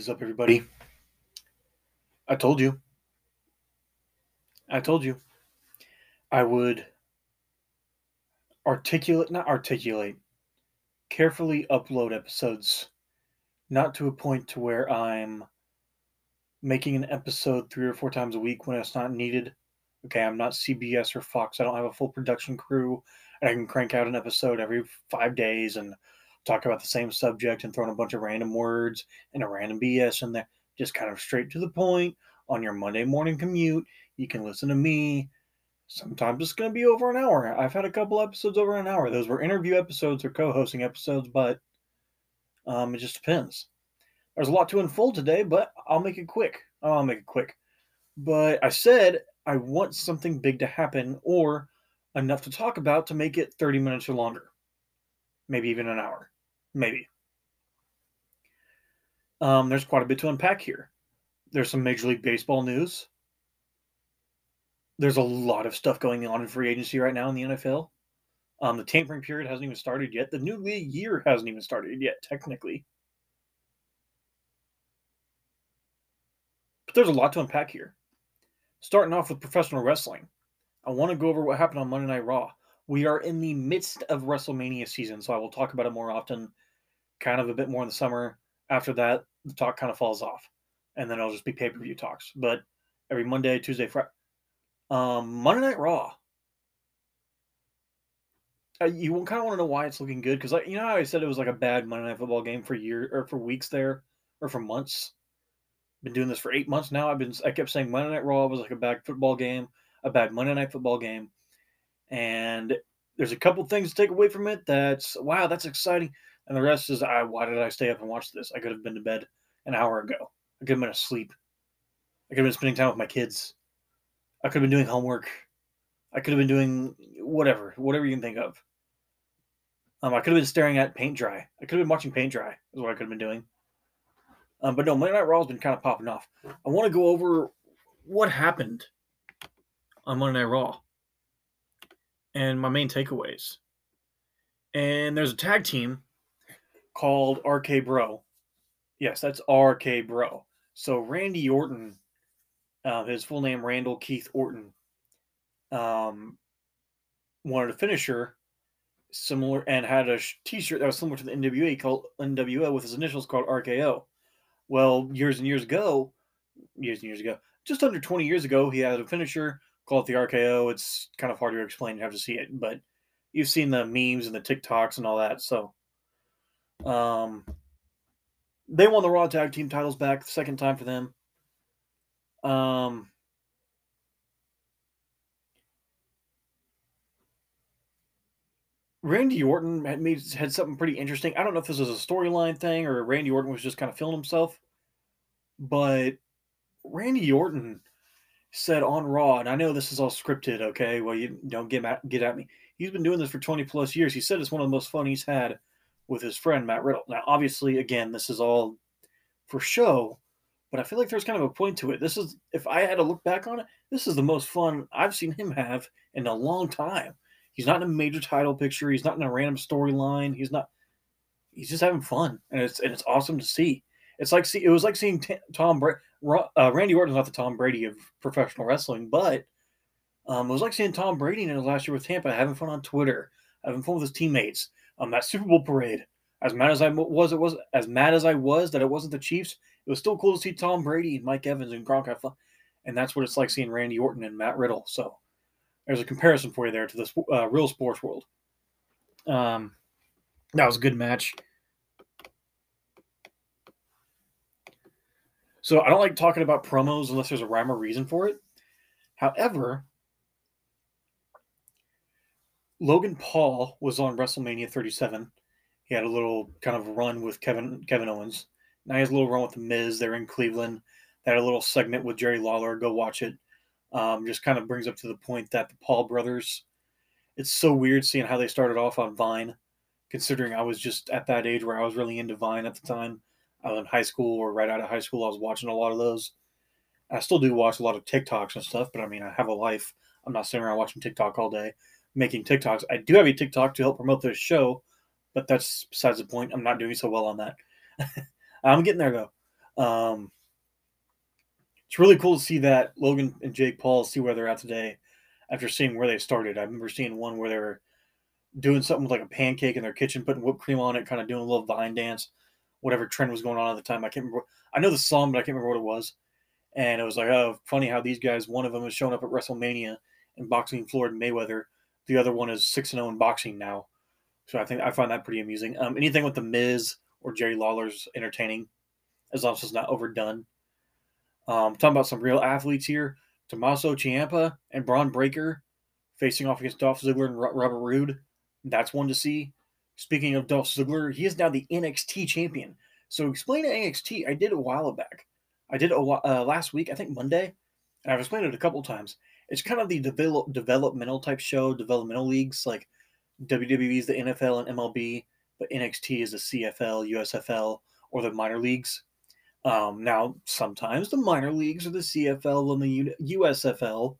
Is up, everybody? I told you. I told you. I would articulate, not articulate, carefully upload episodes, not to a point to where I'm making an episode three or four times a week when it's not needed. Okay, I'm not CBS or Fox. I don't have a full production crew, and I can crank out an episode every five days and talk about the same subject and throwing a bunch of random words and a random BS in there. Just kind of straight to the point on your Monday morning commute. You can listen to me. Sometimes it's going to be over an hour. I've had a couple episodes over an hour. Those were interview episodes or co hosting episodes, but um, it just depends. There's a lot to unfold today, but I'll make it quick. I'll make it quick. But I said I want something big to happen or enough to talk about to make it 30 minutes or longer. Maybe even an hour. Maybe. Um, there's quite a bit to unpack here. There's some Major League Baseball news. There's a lot of stuff going on in free agency right now in the NFL. Um, the tampering period hasn't even started yet. The new league year hasn't even started yet, technically. But there's a lot to unpack here. Starting off with professional wrestling, I want to go over what happened on Monday Night Raw. We are in the midst of WrestleMania season, so I will talk about it more often, kind of a bit more in the summer. After that, the talk kind of falls off, and then it'll just be pay per view talks. But every Monday, Tuesday, Friday, um, Monday Night Raw. Uh, you kind of want to know why it's looking good because, like, you know, how I said it was like a bad Monday Night Football game for year or for weeks there, or for months. Been doing this for eight months now. I've been I kept saying Monday Night Raw was like a bad football game, a bad Monday Night Football game, and there's a couple things to take away from it. That's wow, that's exciting, and the rest is I. Why did I stay up and watch this? I could have been to bed an hour ago. I could have been asleep. I could have been spending time with my kids. I could have been doing homework. I could have been doing whatever, whatever you can think of. Um, I could have been staring at paint dry. I could have been watching paint dry. Is what I could have been doing. Um, but no, Monday Night Raw has been kind of popping off. I want to go over what happened on Monday Night Raw and my main takeaways. And there's a tag team called RK Bro. Yes, that's RK Bro. So Randy Orton, uh, his full name Randall Keith Orton, um, wanted a finisher similar and had a t-shirt that was similar to the NWA called NWO with his initials called RKO. Well, years and years ago, years and years ago, just under 20 years ago, he had a finisher called the RKO. It's kind of hard to explain. You have to see it, but you've seen the memes and the TikToks and all that. So, um, they won the Raw Tag Team titles back the second time for them. Um, Randy Orton had made had something pretty interesting. I don't know if this was a storyline thing or Randy Orton was just kind of feeling himself, but Randy Orton said on Raw, and I know this is all scripted. Okay, well you don't get at, get at me. He's been doing this for twenty plus years. He said it's one of the most fun he's had with his friend Matt Riddle. Now, obviously, again, this is all for show, but I feel like there's kind of a point to it. This is if I had to look back on it, this is the most fun I've seen him have in a long time. He's not in a major title picture. He's not in a random storyline. He's not. He's just having fun, and it's and it's awesome to see. It's like see, it was like seeing Tom Brady. Uh, Randy Orton's not the Tom Brady of professional wrestling, but um, it was like seeing Tom Brady in his last year with Tampa, having fun on Twitter, having fun with his teammates. Um, that Super Bowl parade. As mad as I was, it was as mad as I was that it wasn't the Chiefs. It was still cool to see Tom Brady and Mike Evans and Gronk have fun, and that's what it's like seeing Randy Orton and Matt Riddle. So there's a comparison for you there to the uh, real sports world. Um, that was a good match. So I don't like talking about promos unless there's a rhyme or reason for it. However, Logan Paul was on WrestleMania 37. He had a little kind of run with Kevin Kevin Owens. Now he has a little run with the Miz. They're in Cleveland. They had a little segment with Jerry Lawler. Go watch it. Um, just kind of brings up to the point that the Paul brothers, it's so weird seeing how they started off on Vine, considering I was just at that age where I was really into Vine at the time. I was in high school or right out of high school. I was watching a lot of those. I still do watch a lot of TikToks and stuff, but I mean, I have a life. I'm not sitting around watching TikTok all day, making TikToks. I do have a TikTok to help promote this show, but that's besides the point. I'm not doing so well on that. I'm getting there though. Um, it's really cool to see that Logan and Jake Paul see where they're at today after seeing where they started. I remember seeing one where they were doing something with like a pancake in their kitchen, putting whipped cream on it, kind of doing a little vine dance, whatever trend was going on at the time. I can't remember. I know the song, but I can't remember what it was. And it was like, oh, funny how these guys, one of them is showing up at WrestleMania in boxing Floyd Mayweather. The other one is 6 and 0 in boxing now. So I think I find that pretty amusing. Um, anything with The Miz or Jerry Lawler's entertaining, as long as it's not overdone. Um, talking about some real athletes here Tommaso Ciampa and Bron Breakker facing off against Dolph Ziggler and Robert Roode. That's one to see. Speaking of Dolph Ziggler, he is now the NXT champion. So explain NXT. I did a while back. I did a uh, last week, I think Monday, and I've explained it a couple times. It's kind of the develop, developmental type show, developmental leagues like WWE is the NFL and MLB, but NXT is the CFL, USFL, or the minor leagues. Um, now, sometimes the minor leagues or the CFL and the USFL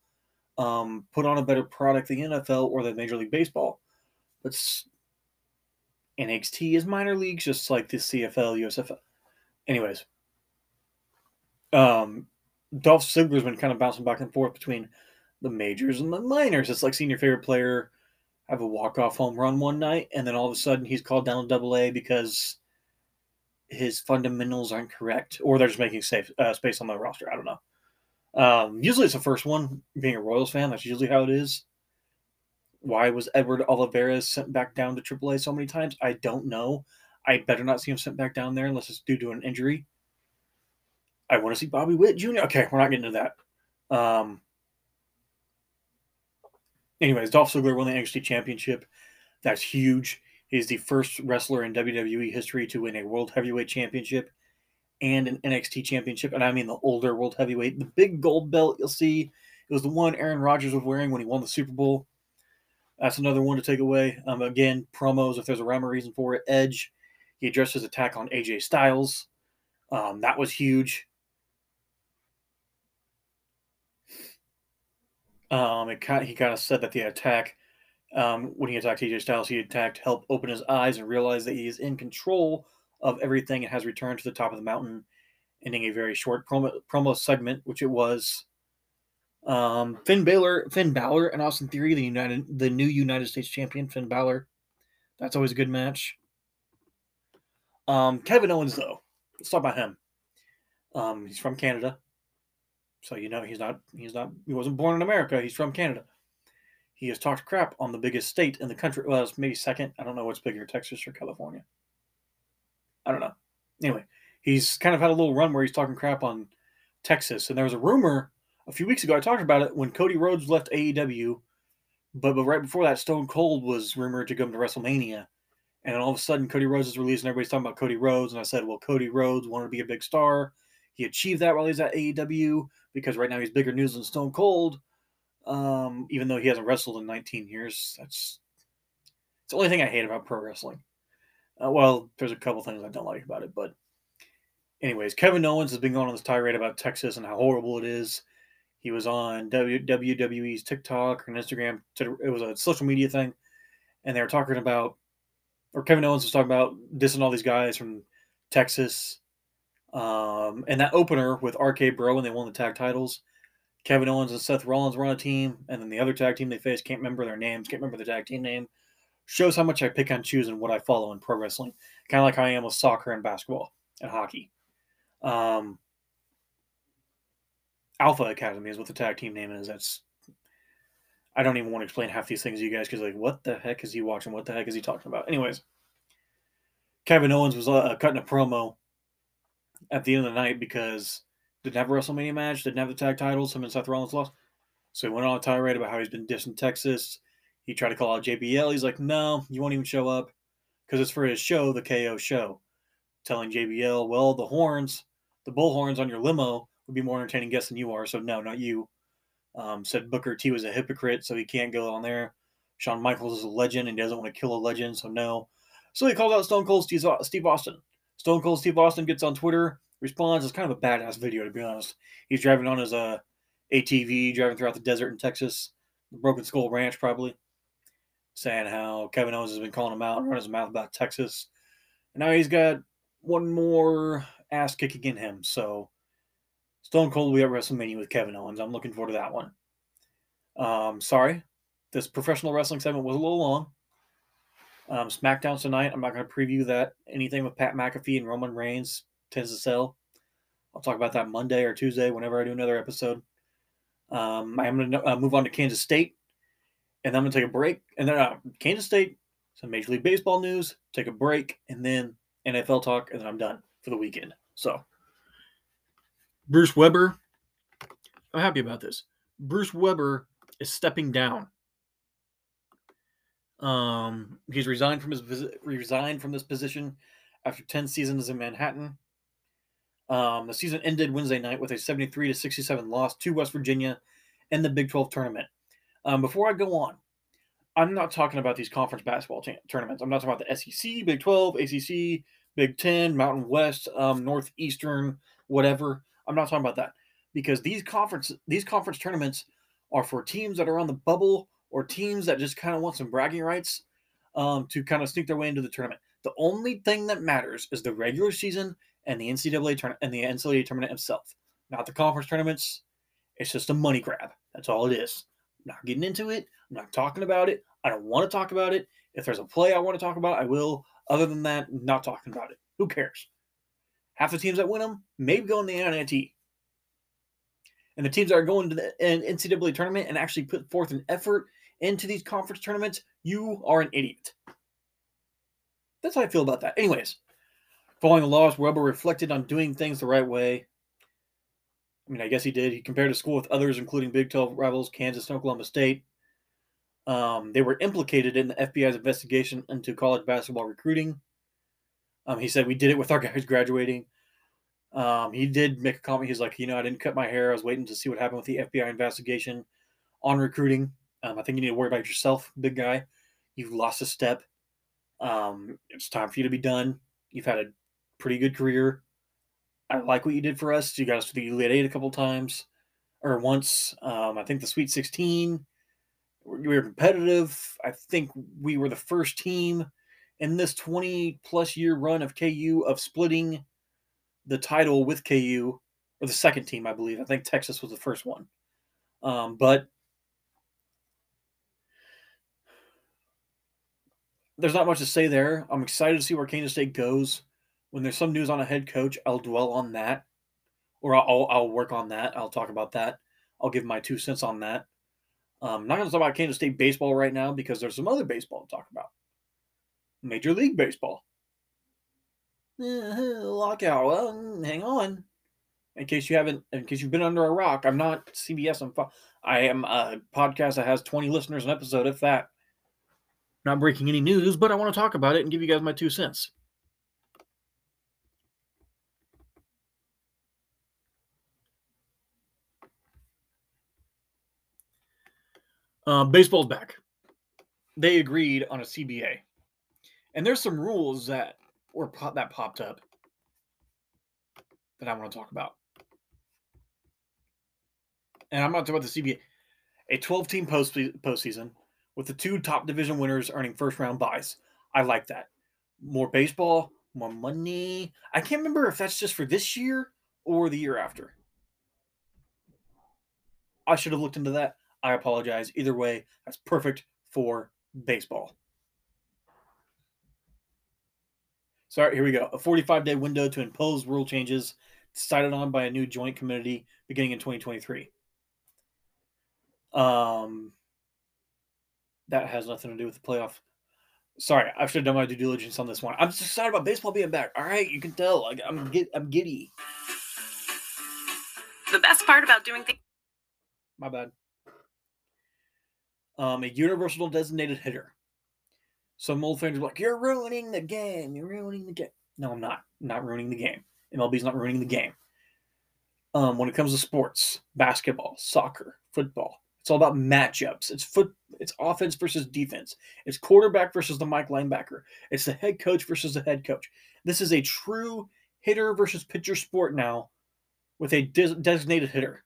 um, put on a better product than the NFL or the Major League Baseball. But NXT is minor leagues, just like the CFL, USFL. Anyways, um, Dolph Ziggler's been kind of bouncing back and forth between the majors and the minors. It's like seeing your favorite player have a walk-off home run one night, and then all of a sudden he's called down to Double A because his fundamentals aren't correct, or they're just making safe uh, space on the roster. I don't know. Um, usually it's the first one. Being a Royals fan, that's usually how it is. Why was Edward Olivares sent back down to AAA so many times? I don't know. I better not see him sent back down there unless it's due to an injury. I want to see Bobby Witt Jr. Okay, we're not getting into that. Um, anyways, Dolph Ziggler won the NXT Championship. That's huge. He's the first wrestler in WWE history to win a World Heavyweight Championship and an NXT Championship. And I mean the older World Heavyweight. The big gold belt you'll see, it was the one Aaron Rodgers was wearing when he won the Super Bowl. That's another one to take away. Um, again, promos, if there's a rhyme or reason for it. Edge, he addressed his attack on AJ Styles. Um, that was huge. Um, it kind of, he kind of said that the attack, um, when he attacked AJ Styles, he attacked help open his eyes and realize that he is in control of everything and has returned to the top of the mountain, ending a very short promo, promo segment, which it was. Um, Finn Balor, Finn Balor, and Austin Theory, the United, the new United States champion, Finn Balor. That's always a good match. Um, Kevin Owens, though, let's talk about him. Um, he's from Canada, so you know he's not he's not he wasn't born in America. He's from Canada. He has talked crap on the biggest state in the country. Well, it's maybe second. I don't know what's bigger, Texas or California. I don't know. Anyway, he's kind of had a little run where he's talking crap on Texas, and there was a rumor a few weeks ago. I talked about it when Cody Rhodes left AEW, but but right before that, Stone Cold was rumored to come to WrestleMania, and all of a sudden Cody Rhodes is released, and everybody's talking about Cody Rhodes, and I said, well, Cody Rhodes wanted to be a big star. He achieved that while he's at AEW because right now he's bigger news than Stone Cold. Um, even though he hasn't wrestled in 19 years, that's it's the only thing I hate about pro wrestling. Uh, well, there's a couple things I don't like about it, but anyways, Kevin Owens has been going on this tirade about Texas and how horrible it is. He was on WWE's TikTok or Instagram. It was a social media thing, and they were talking about, or Kevin Owens was talking about dissing all these guys from Texas. Um, and that opener with RK Bro when they won the tag titles, Kevin Owens and Seth Rollins were on a team, and then the other tag team they faced can't remember their names, can't remember the tag team name shows how much I pick and choose and what I follow in pro wrestling. Kind of like how I am with soccer and basketball and hockey. Um, Alpha Academy is what the tag team name is. That's I don't even want to explain half these things to you guys because like, what the heck is he watching? What the heck is he talking about? Anyways, Kevin Owens was uh, cutting a promo at the end of the night because didn't have a WrestleMania match, didn't have the tag titles. Him and Seth Rollins lost, so he went on a tirade about how he's been dissing Texas he tried to call out JBL. He's like, no, you won't even show up because it's for his show, the KO show. Telling JBL, well, the horns, the bull horns on your limo would be more entertaining guests than you are. So, no, not you. Um, said Booker T was a hypocrite, so he can't go on there. Shawn Michaels is a legend and doesn't want to kill a legend, so no. So he calls out Stone Cold Steve Austin. Stone Cold Steve Austin gets on Twitter, responds. It's kind of a badass video, to be honest. He's driving on his uh, ATV, driving throughout the desert in Texas, the Broken Skull Ranch, probably saying how Kevin Owens has been calling him out and running his mouth about Texas. And now he's got one more ass kicking in him. So Stone Cold will be at WrestleMania with Kevin Owens. I'm looking forward to that one. Um, sorry, this professional wrestling segment was a little long. Um, SmackDown tonight. I'm not going to preview that. Anything with Pat McAfee and Roman Reigns tends to sell. I'll talk about that Monday or Tuesday whenever I do another episode. Um, I'm going to uh, move on to Kansas State, and I'm going to take a break. And then uh, Kansas State, some Major League Baseball news, take a break, and then NFL talk, and then I'm done for the weekend. So, Bruce Weber, I'm happy about this. Bruce Weber is stepping down. Um, he's resigned from his resigned from this position after 10 seasons in Manhattan. Um, the season ended Wednesday night with a 73 to 67 loss to West Virginia in the Big 12 tournament. Um, before I go on, I'm not talking about these conference basketball t- tournaments. I'm not talking about the SEC, Big 12, ACC, Big 10, Mountain West, um, Northeastern, whatever. I'm not talking about that because these conference these conference tournaments are for teams that are on the bubble or teams that just kind of want some bragging rights um, to kind of sneak their way into the tournament. The only thing that matters is the regular season and the NCAA tournament and the NCAA tournament itself, not the conference tournaments. It's just a money grab. That's all it is. I'm not getting into it. I'm not talking about it. I don't want to talk about it. If there's a play I want to talk about, I will. Other than that, not talking about it. Who cares? Half the teams that win them maybe go in the NIT. And the teams that are going to the NCAA tournament and actually put forth an effort into these conference tournaments, you are an idiot. That's how I feel about that. Anyways, Following the loss, Weber reflected on doing things the right way. I mean, I guess he did. He compared his school with others, including Big 12 rivals Kansas and Oklahoma State. Um, they were implicated in the FBI's investigation into college basketball recruiting. Um, he said, We did it with our guys graduating. Um, he did make a comment. He's like, You know, I didn't cut my hair. I was waiting to see what happened with the FBI investigation on recruiting. Um, I think you need to worry about yourself, big guy. You've lost a step. Um, it's time for you to be done. You've had a pretty good career. I like what you did for us. You got us to the Elite Eight a couple times, or once. Um, I think the Sweet 16. We were competitive. I think we were the first team in this 20 plus year run of KU of splitting the title with KU, or the second team, I believe. I think Texas was the first one. Um, but there's not much to say there. I'm excited to see where Kansas State goes when there's some news on a head coach, I'll dwell on that, or I'll I'll work on that. I'll talk about that. I'll give my two cents on that. I'm um, not going to talk about Kansas State baseball right now because there's some other baseball to talk about. Major League Baseball. Uh, lockout. Well, hang on. In case you haven't, in case you've been under a rock, I'm not CBS. I'm. I am a podcast that has 20 listeners an episode, if that. Not breaking any news, but I want to talk about it and give you guys my two cents. Um, baseball's back. They agreed on a CBA, and there's some rules that were that popped up that I want to talk about. And I'm not talking about the CBA. A 12 team post postseason with the two top division winners earning first round byes. I like that. More baseball, more money. I can't remember if that's just for this year or the year after. I should have looked into that. I apologize. Either way, that's perfect for baseball. So here we go. A 45 day window to impose rule changes decided on by a new joint committee beginning in 2023. Um, that has nothing to do with the playoff. Sorry, I should have done my due diligence on this one. I'm just excited about baseball being back. All right, you can tell. I, am get, I'm giddy. The best part about doing things. My bad um, a universal designated hitter. Some old fans are like, "You're ruining the game. You're ruining the game." No, I'm not. I'm not ruining the game. MLB's not ruining the game. Um, when it comes to sports, basketball, soccer, football, it's all about matchups. It's foot. It's offense versus defense. It's quarterback versus the Mike linebacker. It's the head coach versus the head coach. This is a true hitter versus pitcher sport now, with a des- designated hitter.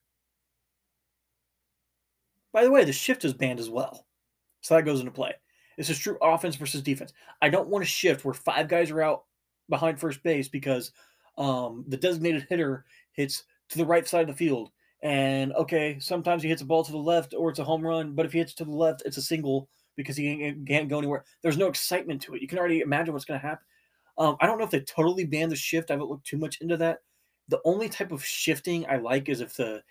By the way, the shift is banned as well. So that goes into play. This is true offense versus defense. I don't want to shift where five guys are out behind first base because Um, the designated hitter hits to the right side of the field. And okay, sometimes he hits a ball to the left or it's a home run, but if he hits to the left, it's a single because he can't go anywhere. There's no excitement to it. You can already imagine what's going to happen. Um, I don't know if they totally banned the shift. I haven't looked too much into that. The only type of shifting I like is if the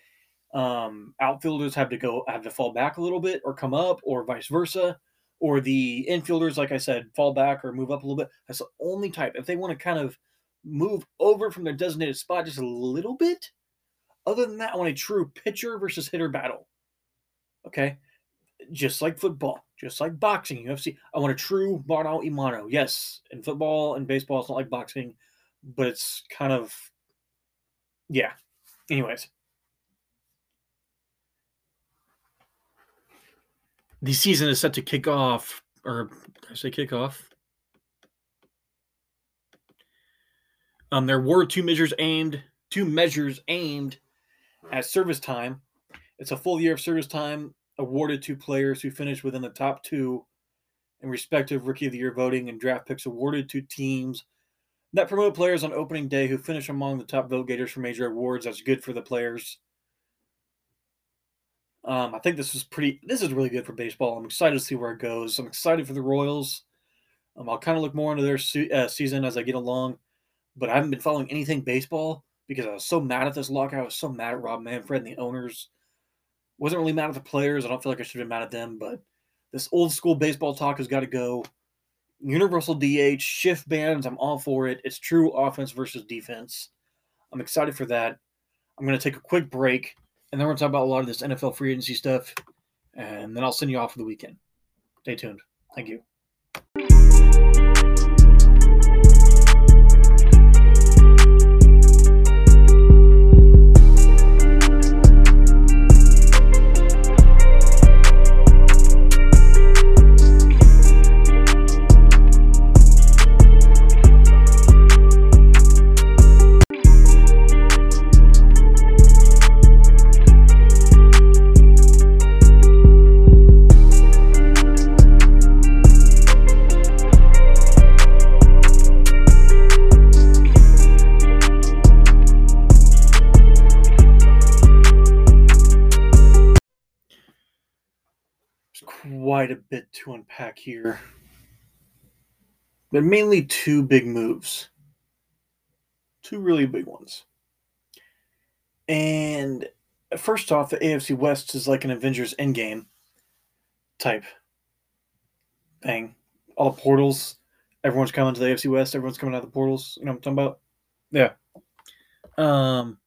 um, outfielders have to go have to fall back a little bit or come up or vice versa, or the infielders, like I said, fall back or move up a little bit. That's the only type. If they want to kind of move over from their designated spot just a little bit, other than that, I want a true pitcher versus hitter battle. Okay, just like football, just like boxing, UFC. I want a true mano a mano. Yes, in football and baseball, it's not like boxing, but it's kind of yeah. Anyways. The season is set to kick off, or I say kick off? Um, there were two measures aimed, two measures aimed at service time. It's a full year of service time awarded to players who finish within the top two in respective Rookie of the Year voting and draft picks awarded to teams that promote players on opening day who finish among the top vote gators for major awards. That's good for the players. Um, I think this is pretty. This is really good for baseball. I'm excited to see where it goes. I'm excited for the Royals. Um, I'll kind of look more into their su- uh, season as I get along, but I haven't been following anything baseball because I was so mad at this lockout. I was so mad at Rob Manfred and the owners. Wasn't really mad at the players. I don't feel like I should have been mad at them, but this old school baseball talk has got to go. Universal DH, shift bands, I'm all for it. It's true offense versus defense. I'm excited for that. I'm going to take a quick break, and then we're going to talk about a lot of this NFL free agency stuff, and then I'll send you off for the weekend. Stay tuned. Thank you. To unpack here. But mainly two big moves. Two really big ones. And first off, the AFC West is like an Avengers Endgame type thing. All the portals, everyone's coming to the AFC West, everyone's coming out of the portals. You know what I'm talking about? Yeah. Um,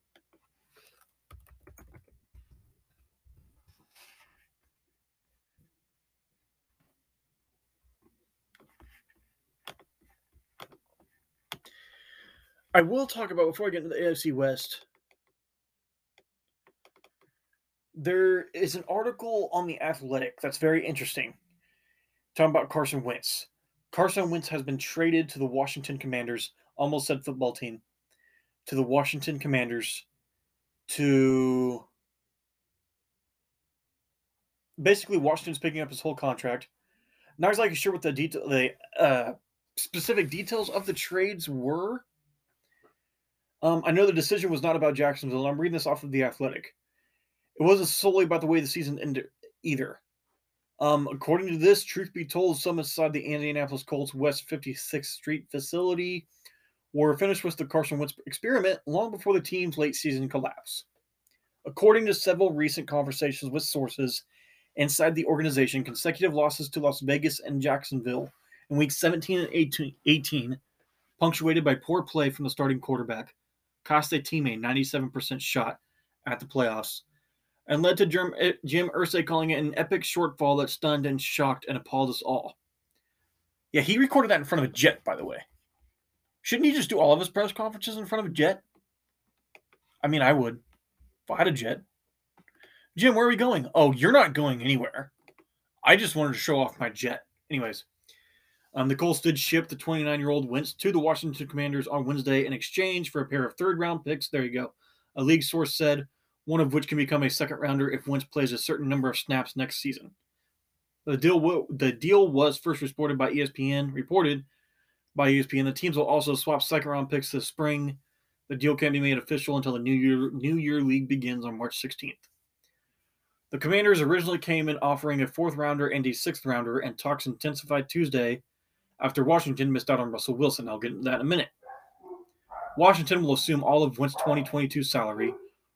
I will talk about before I get into the AFC West. There is an article on the Athletic that's very interesting, talking about Carson Wentz. Carson Wentz has been traded to the Washington Commanders, almost said football team, to the Washington Commanders to basically Washington's picking up his whole contract. Not exactly sure what the detail, the uh, specific details of the trades were, um, I know the decision was not about Jacksonville. and I'm reading this off of The Athletic. It wasn't solely about the way the season ended either. Um, according to this, truth be told, some inside the Indianapolis Colts West 56th Street facility were finished with the Carson Wentz experiment long before the team's late season collapse. According to several recent conversations with sources inside the organization, consecutive losses to Las Vegas and Jacksonville in weeks 17 and 18, 18 punctuated by poor play from the starting quarterback, cost a team a 97% shot at the playoffs, and led to Jim, eh, Jim Irsay calling it an epic shortfall that stunned and shocked and appalled us all. Yeah, he recorded that in front of a jet, by the way. Shouldn't he just do all of his press conferences in front of a jet? I mean, I would. If I had a jet. Jim, where are we going? Oh, you're not going anywhere. I just wanted to show off my jet. Anyways, um, the Colts did ship the 29 year old Wentz to the Washington Commanders on Wednesday in exchange for a pair of third round picks. There you go. A league source said, one of which can become a second rounder if Wentz plays a certain number of snaps next season. The deal, w- the deal was first reported by ESPN, reported by ESPN. The teams will also swap second round picks this spring The deal can't be made official until the New Year New Year League begins on March 16th. The Commanders originally came in offering a fourth rounder and a sixth rounder, and talks intensified Tuesday after Washington missed out on Russell Wilson. I'll get into that in a minute. Washington will assume all of Wentz 2022 salary,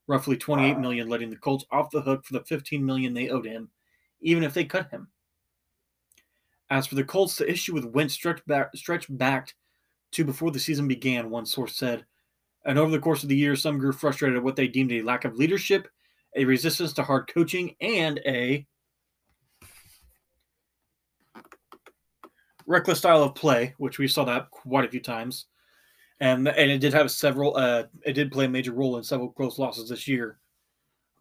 roughly 28 million, letting the Colts off the hook for the 15 million they owed him, even if they cut him. As for the Colts, the issue with Wentz stretched back, stretched back to before the season began, one source said. And over the course of the year, some grew frustrated at what they deemed a lack of leadership, a resistance to hard coaching, and a reckless style of play, which we saw that quite a few times. And, and it did have several, uh, it did play a major role in several close losses this year.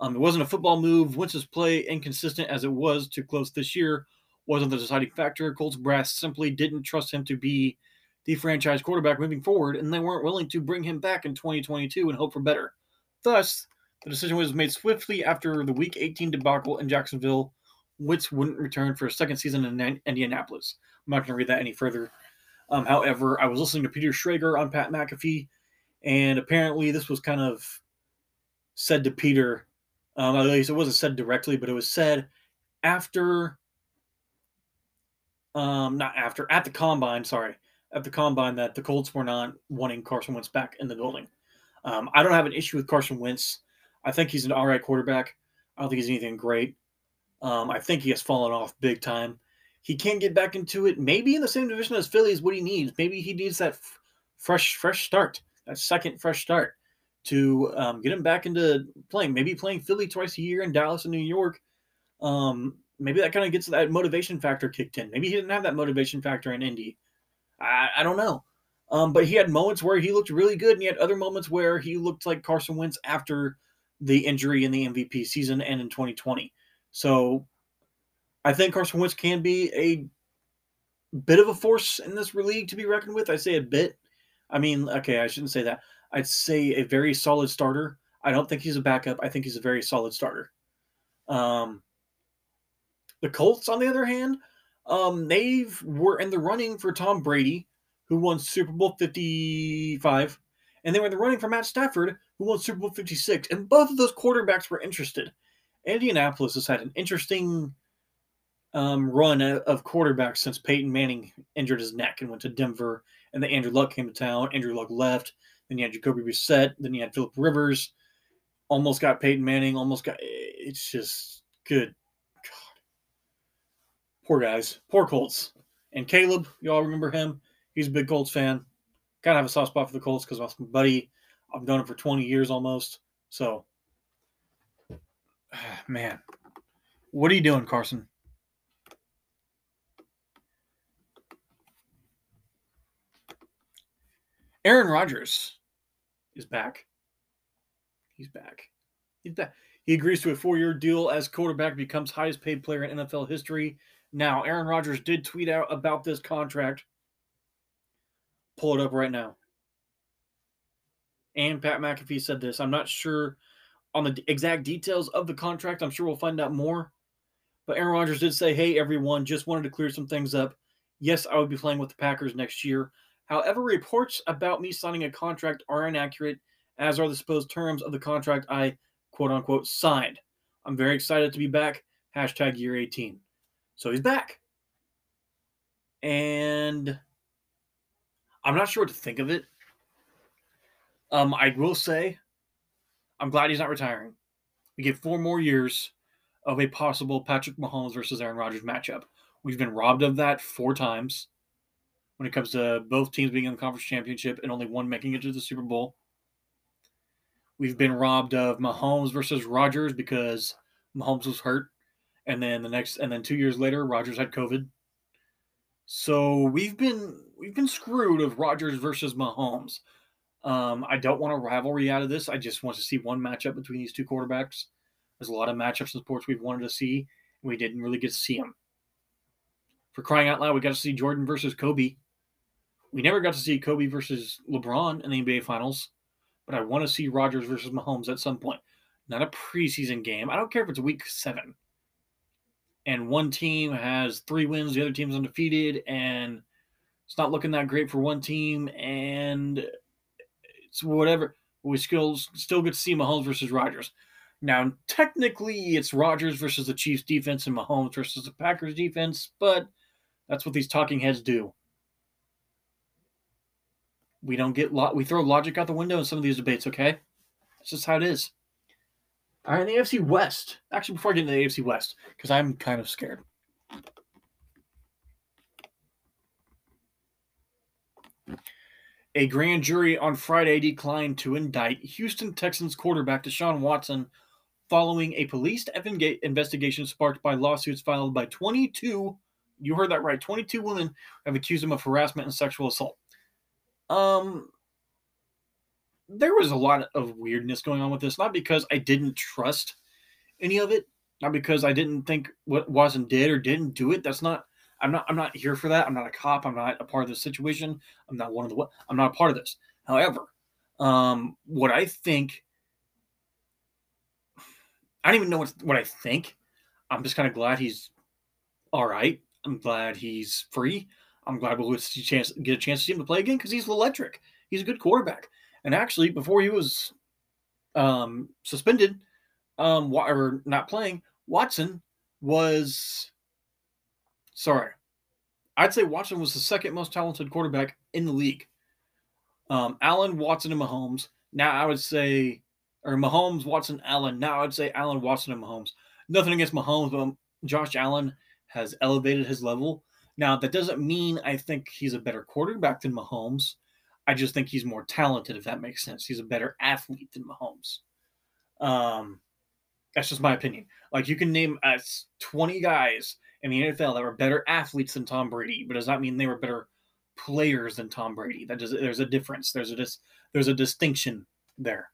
Um, it wasn't a football move. Wentz's play, inconsistent as it was to close this year, wasn't the deciding factor. Colts brass simply didn't trust him to be the franchise quarterback moving forward, and they weren't willing to bring him back in 2022 and hope for better. Thus, the decision was made swiftly after the Week 18 debacle in Jacksonville. Wentz wouldn't return for a second season in Indianapolis. I'm not going to read that any further. Um, however, I was listening to Peter Schrager on Pat McAfee, and apparently this was kind of said to Peter. Um, at least it wasn't said directly, but it was said after, um, not after, at the combine. Sorry, at the combine that the Colts were not wanting Carson Wentz back in the building. Um, I don't have an issue with Carson Wentz. I think he's an all right quarterback. I don't think he's anything great. Um, I think he has fallen off big time. He can't get back into it. Maybe in the same division as Philly is what he needs. Maybe he needs that f- fresh, fresh start, that second fresh start to um, get him back into playing. Maybe playing Philly twice a year in Dallas and New York. Um, maybe that kind of gets that motivation factor kicked in. Maybe he didn't have that motivation factor in Indy. I, I don't know. Um, but he had moments where he looked really good, and he had other moments where he looked like Carson Wentz after the injury in the MVP season and in 2020. So I think Carson Wentz can be a bit of a force in this league to be reckoned with. I say a bit. I mean, okay, I shouldn't say that. I'd say a very solid starter. I don't think he's a backup. I think he's a very solid starter. Um, the Colts, on the other hand, um, they were in the running for Tom Brady, who won Super Bowl 55, and they were in the running for Matt Stafford, who won Super Bowl 56. And both of those quarterbacks were interested. Indianapolis has had an interesting um, run of quarterbacks since Peyton Manning injured his neck and went to Denver, and then Andrew Luck came to town. Andrew Luck left. Then you had Jacoby Brissett. Then you had Philip Rivers. Almost got Peyton Manning. Almost got. It's just good God. Poor guys. Poor Colts. And Caleb, you all remember him? He's a big Colts fan. Kind of have a soft spot for the Colts because my buddy. I've known him for 20 years almost. So, man, what are you doing, Carson? Aaron Rodgers is back. He's back. He's back. He agrees to a four-year deal as quarterback becomes highest paid player in NFL history now, Aaron Rodgers did tweet out about this contract. Pull it up right now. And Pat McAfee said this. I'm not sure on the exact details of the contract. I'm sure we'll find out more. But Aaron Rodgers did say, hey, everyone, just wanted to clear some things up. Yes, I will be playing with the Packers next year. However, reports about me signing a contract are inaccurate, as are the supposed terms of the contract I quote unquote signed. I'm very excited to be back. Hashtag year 18. So he's back. And I'm not sure what to think of it. Um, I will say, I'm glad he's not retiring. We get four more years of a possible Patrick Mahomes versus Aaron Rodgers matchup. We've been robbed of that four times when it comes to both teams being in the conference championship and only one making it to the Super Bowl. We've been robbed of Mahomes versus Rodgers because Mahomes was hurt and then the next and then two years later Rodgers had COVID. So we've been we've been screwed of Rodgers versus Mahomes. Um, I don't want a rivalry out of this. I just want to see one matchup between these two quarterbacks. There's a lot of matchups in sports we've wanted to see. and We didn't really get to see them. For crying out loud, we got to see Jordan versus Kobe. We never got to see Kobe versus LeBron in the NBA Finals, but I want to see Rodgers versus Mahomes at some point. Not a preseason game. I don't care if it's week seven and one team has three wins, the other team's undefeated, and it's not looking that great for one team, and it's whatever. We still still get to see Mahomes versus Rodgers. Now, technically, it's Rodgers versus the Chiefs defense and Mahomes versus the Packers defense, but that's what these talking heads do. We don't get lo- we throw logic out the window in some of these debates. Okay, that's just how it is. All right, in the AFC West. Actually, before I get into the AFC West, because I'm kind of scared. A grand jury on Friday declined to indict Houston Texans quarterback Deshaun Watson following a police investigation sparked by lawsuits filed by 22, you heard that right, 22 women have accused him of harassment and sexual assault. Um, there was a lot of weirdness going on with this, not because I didn't trust any of it, not because I didn't think what Watson did or didn't do it. That's not I'm not I'm not here for that. I'm not a cop. I'm not a part of this situation. I'm not one of the I'm not a part of this. However, um, what I think I don't even know what what I think. I'm just kind of glad he's all right. I'm glad he's free. I'm glad we'll get a chance get a chance to see him play again because he's electric. He's a good quarterback. And actually, before he was um, suspended um, or not playing, Watson was sorry. I'd say Watson was the second most talented quarterback in the league. Um, Allen, Watson, and Mahomes. Now I would say, or Mahomes, Watson, Allen. Now I'd say Allen, Watson, and Mahomes. Nothing against Mahomes, but Josh Allen has elevated his level. Now that doesn't mean I think he's a better quarterback than Mahomes. I just think he's more talented, if that makes sense. He's a better athlete than Mahomes. Um, that's just my opinion. Like you can name us 20 guys in the NFL that were better athletes than Tom Brady, but does that mean they were better players than Tom Brady? That does there's a difference. There's a dis, there's a distinction there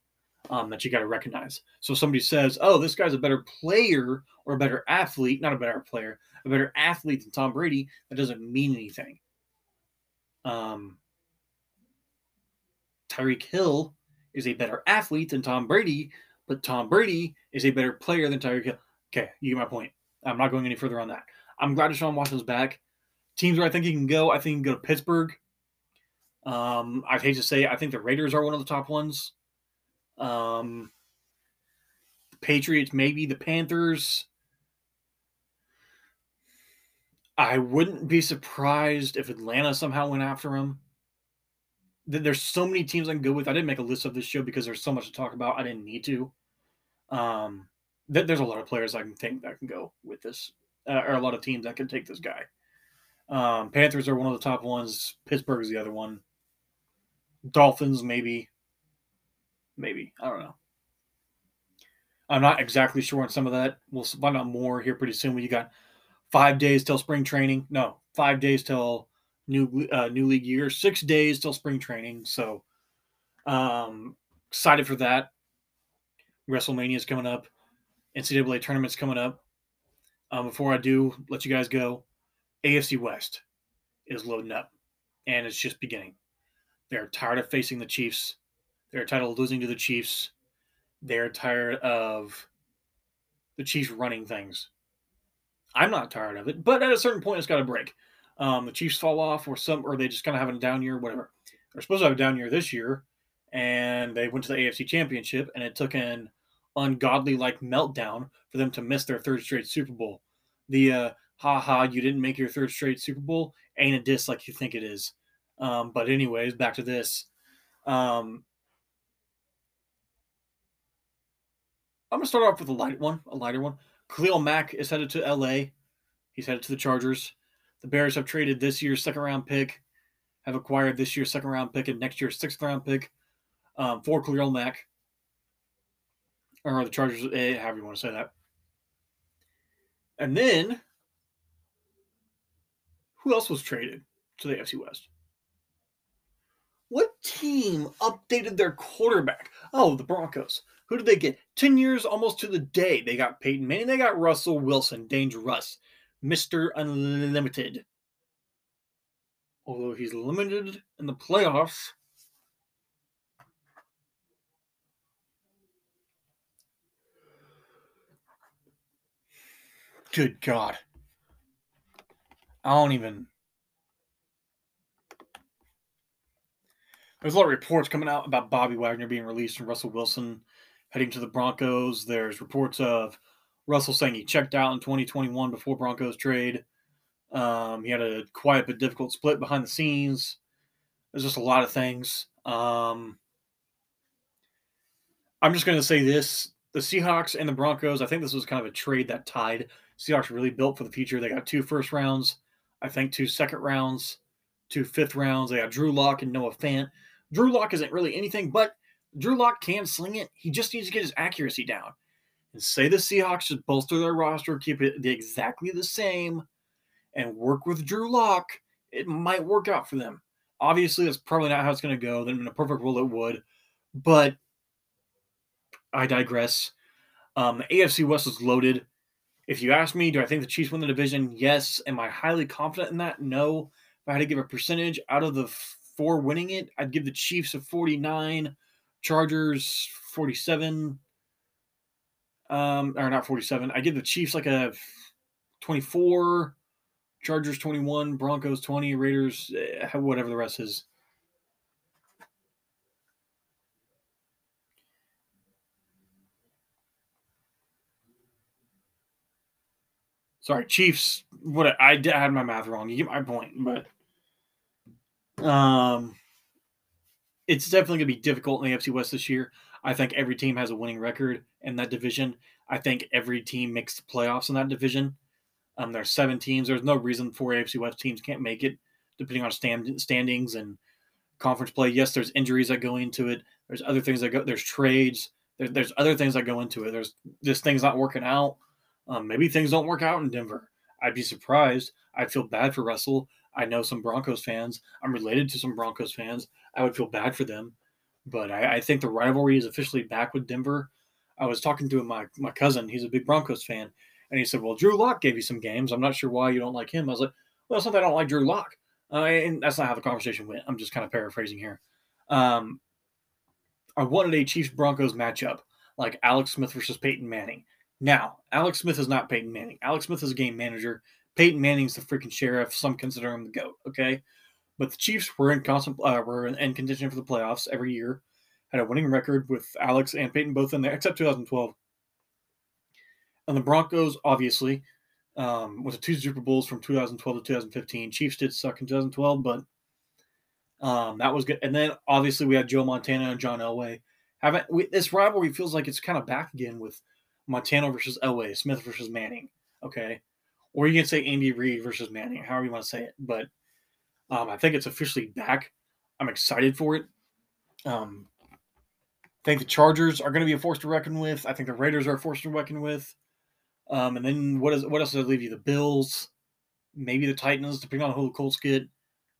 um, that you got to recognize. So somebody says, "Oh, this guy's a better player or a better athlete, not a better player, a better athlete than Tom Brady." That doesn't mean anything. Um, Tyreek Hill is a better athlete than Tom Brady, but Tom Brady is a better player than Tyreek Hill. Okay, you get my point. I'm not going any further on that. I'm glad Deshaun Watson's back. Teams where I think he can go, I think he can go to Pittsburgh. Um, I'd hate to say, I think the Raiders are one of the top ones. Um, Patriots, maybe the Panthers. I wouldn't be surprised if Atlanta somehow went after him. There's so many teams I can go with. I didn't make a list of this show because there's so much to talk about. I didn't need to. Um, there's a lot of players I can think that can go with this, uh, or a lot of teams that can take this guy. Um, Panthers are one of the top ones. Pittsburgh is the other one. Dolphins, maybe. Maybe. I don't know. I'm not exactly sure on some of that. We'll find out more here pretty soon. We got five days till spring training. No, five days till new uh, new league year. Six days till spring training. So, um, excited for that. WrestleMania is coming up. NCAA tournaments coming up. Um, before I do let you guys go, AFC West is loading up, and it's just beginning. They're tired of facing the Chiefs. They're tired of losing to the Chiefs. They're tired of the Chiefs running things. I'm not tired of it, but at a certain point, it's got to break. Um, the Chiefs fall off, or some, or they just kind of have a down year, whatever. They're supposed to have a down year this year, and they went to the AFC Championship, and it took an ungodly like meltdown for them to miss their third straight Super Bowl. The uh, ha ha, you didn't make your third straight Super Bowl ain't a diss like you think it is. Um, but anyways, back to this. Um, I'm gonna start off with a light one, a lighter one. Khalil Mack is headed to LA. He's headed to the Chargers. The Bears have traded this year's second round pick, have acquired this year's second round pick and next year's sixth round pick um, for Khalil Mack or the Chargers, eh, however you want to say that. And then, who else was traded to the FC West? What team updated their quarterback? Oh, the Broncos. Who did they get? 10 years almost to the day. They got Peyton Manning. They got Russell Wilson, dangerous, Mr. Unlimited. Although he's limited in the playoffs, Good God. I don't even. there's a lot of reports coming out about Bobby Wagner being released and Russell Wilson heading to the Broncos. There's reports of Russell saying he checked out in 2021 before Broncos trade. Um, he had a quiet but difficult split behind the scenes. There's just a lot of things. Um, I'm just going to say this the Seahawks and the Broncos, I think this was kind of a trade that tied. Seahawks really built for the future. They got two first rounds, I think two second rounds, two fifth rounds. They got Drew Lock and Noah Fant. Drew Lock isn't really anything, but Drew Lock can sling it. He just needs to get his accuracy down. And say the Seahawks should bolster their roster, keep it exactly the same, and work with Drew Lock, it might work out for them. Obviously, that's probably not how it's going to go. Then in a perfect world, it would. But I digress. Um, AFC West is loaded. If you ask me, do I think the Chiefs win the division? Yes. Am I highly confident in that? No. If I had to give a percentage out of the four winning it, I'd give the Chiefs a 49, Chargers 47, um, or not 47. I give the Chiefs like a 24, Chargers 21, Broncos 20, Raiders, eh, whatever the rest is. Sorry, Chiefs. What I, I had my math wrong. You get my point, but um, it's definitely going to be difficult in the AFC West this year. I think every team has a winning record in that division. I think every team makes the playoffs in that division. Um, there's seven teams. There's no reason for AFC West teams can't make it, depending on stand, standings and conference play. Yes, there's injuries that go into it. There's other things that go. There's trades. There, there's other things that go into it. There's this thing's not working out. Um, maybe things don't work out in Denver. I'd be surprised. I'd feel bad for Russell. I know some Broncos fans. I'm related to some Broncos fans. I would feel bad for them. But I, I think the rivalry is officially back with Denver. I was talking to my, my cousin. He's a big Broncos fan. And he said, Well, Drew Lock gave you some games. I'm not sure why you don't like him. I was like, Well, it's not that I don't like Drew Lock. Uh, and that's not how the conversation went. I'm just kind of paraphrasing here. Um, I wanted a Chiefs Broncos matchup, like Alex Smith versus Peyton Manning. Now, Alex Smith is not Peyton Manning. Alex Smith is a game manager. Peyton Manning's the freaking sheriff. Some consider him the goat. Okay, but the Chiefs were in constant uh, were in, contention for the playoffs every year. Had a winning record with Alex and Peyton both in there, except 2012. And the Broncos, obviously, um, with the two Super Bowls from 2012 to 2015. Chiefs did suck in 2012, but um, that was good. And then obviously we had Joe Montana and John Elway. Haven't we, this rivalry feels like it's kind of back again with Montana versus Elway, Smith versus Manning. Okay. Or you can say Andy Reid versus Manning, however you want to say it. But um, I think it's officially back. I'm excited for it. Um, I think the Chargers are going to be a force to reckon with. I think the Raiders are a force to reckon with. Um, and then what is what else does it leave you? The Bills, maybe the Titans, depending on who the Colts get.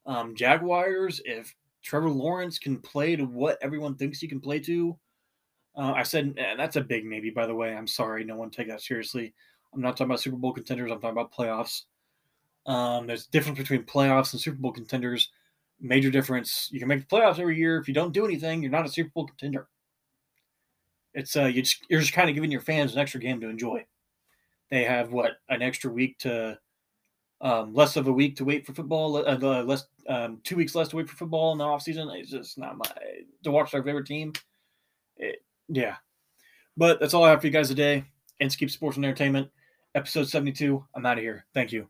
Um, Jaguars, if Trevor Lawrence can play to what everyone thinks he can play to, uh, I said that's a big maybe. By the way, I'm sorry, no one take that seriously. I'm not talking about Super Bowl contenders. I'm talking about playoffs. Um, there's a difference between playoffs and Super Bowl contenders. Major difference. You can make the playoffs every year. If you don't do anything, you're not a Super Bowl contender. It's uh, you just, you're just kind of giving your fans an extra game to enjoy. They have what an extra week to, um, less of a week to wait for football. Uh, less um, two weeks less to wait for football in the off season. It's just not my to watch their favorite team. It, yeah. But that's all I have for you guys today. Inskeep Sports and Entertainment, episode 72. I'm out of here. Thank you.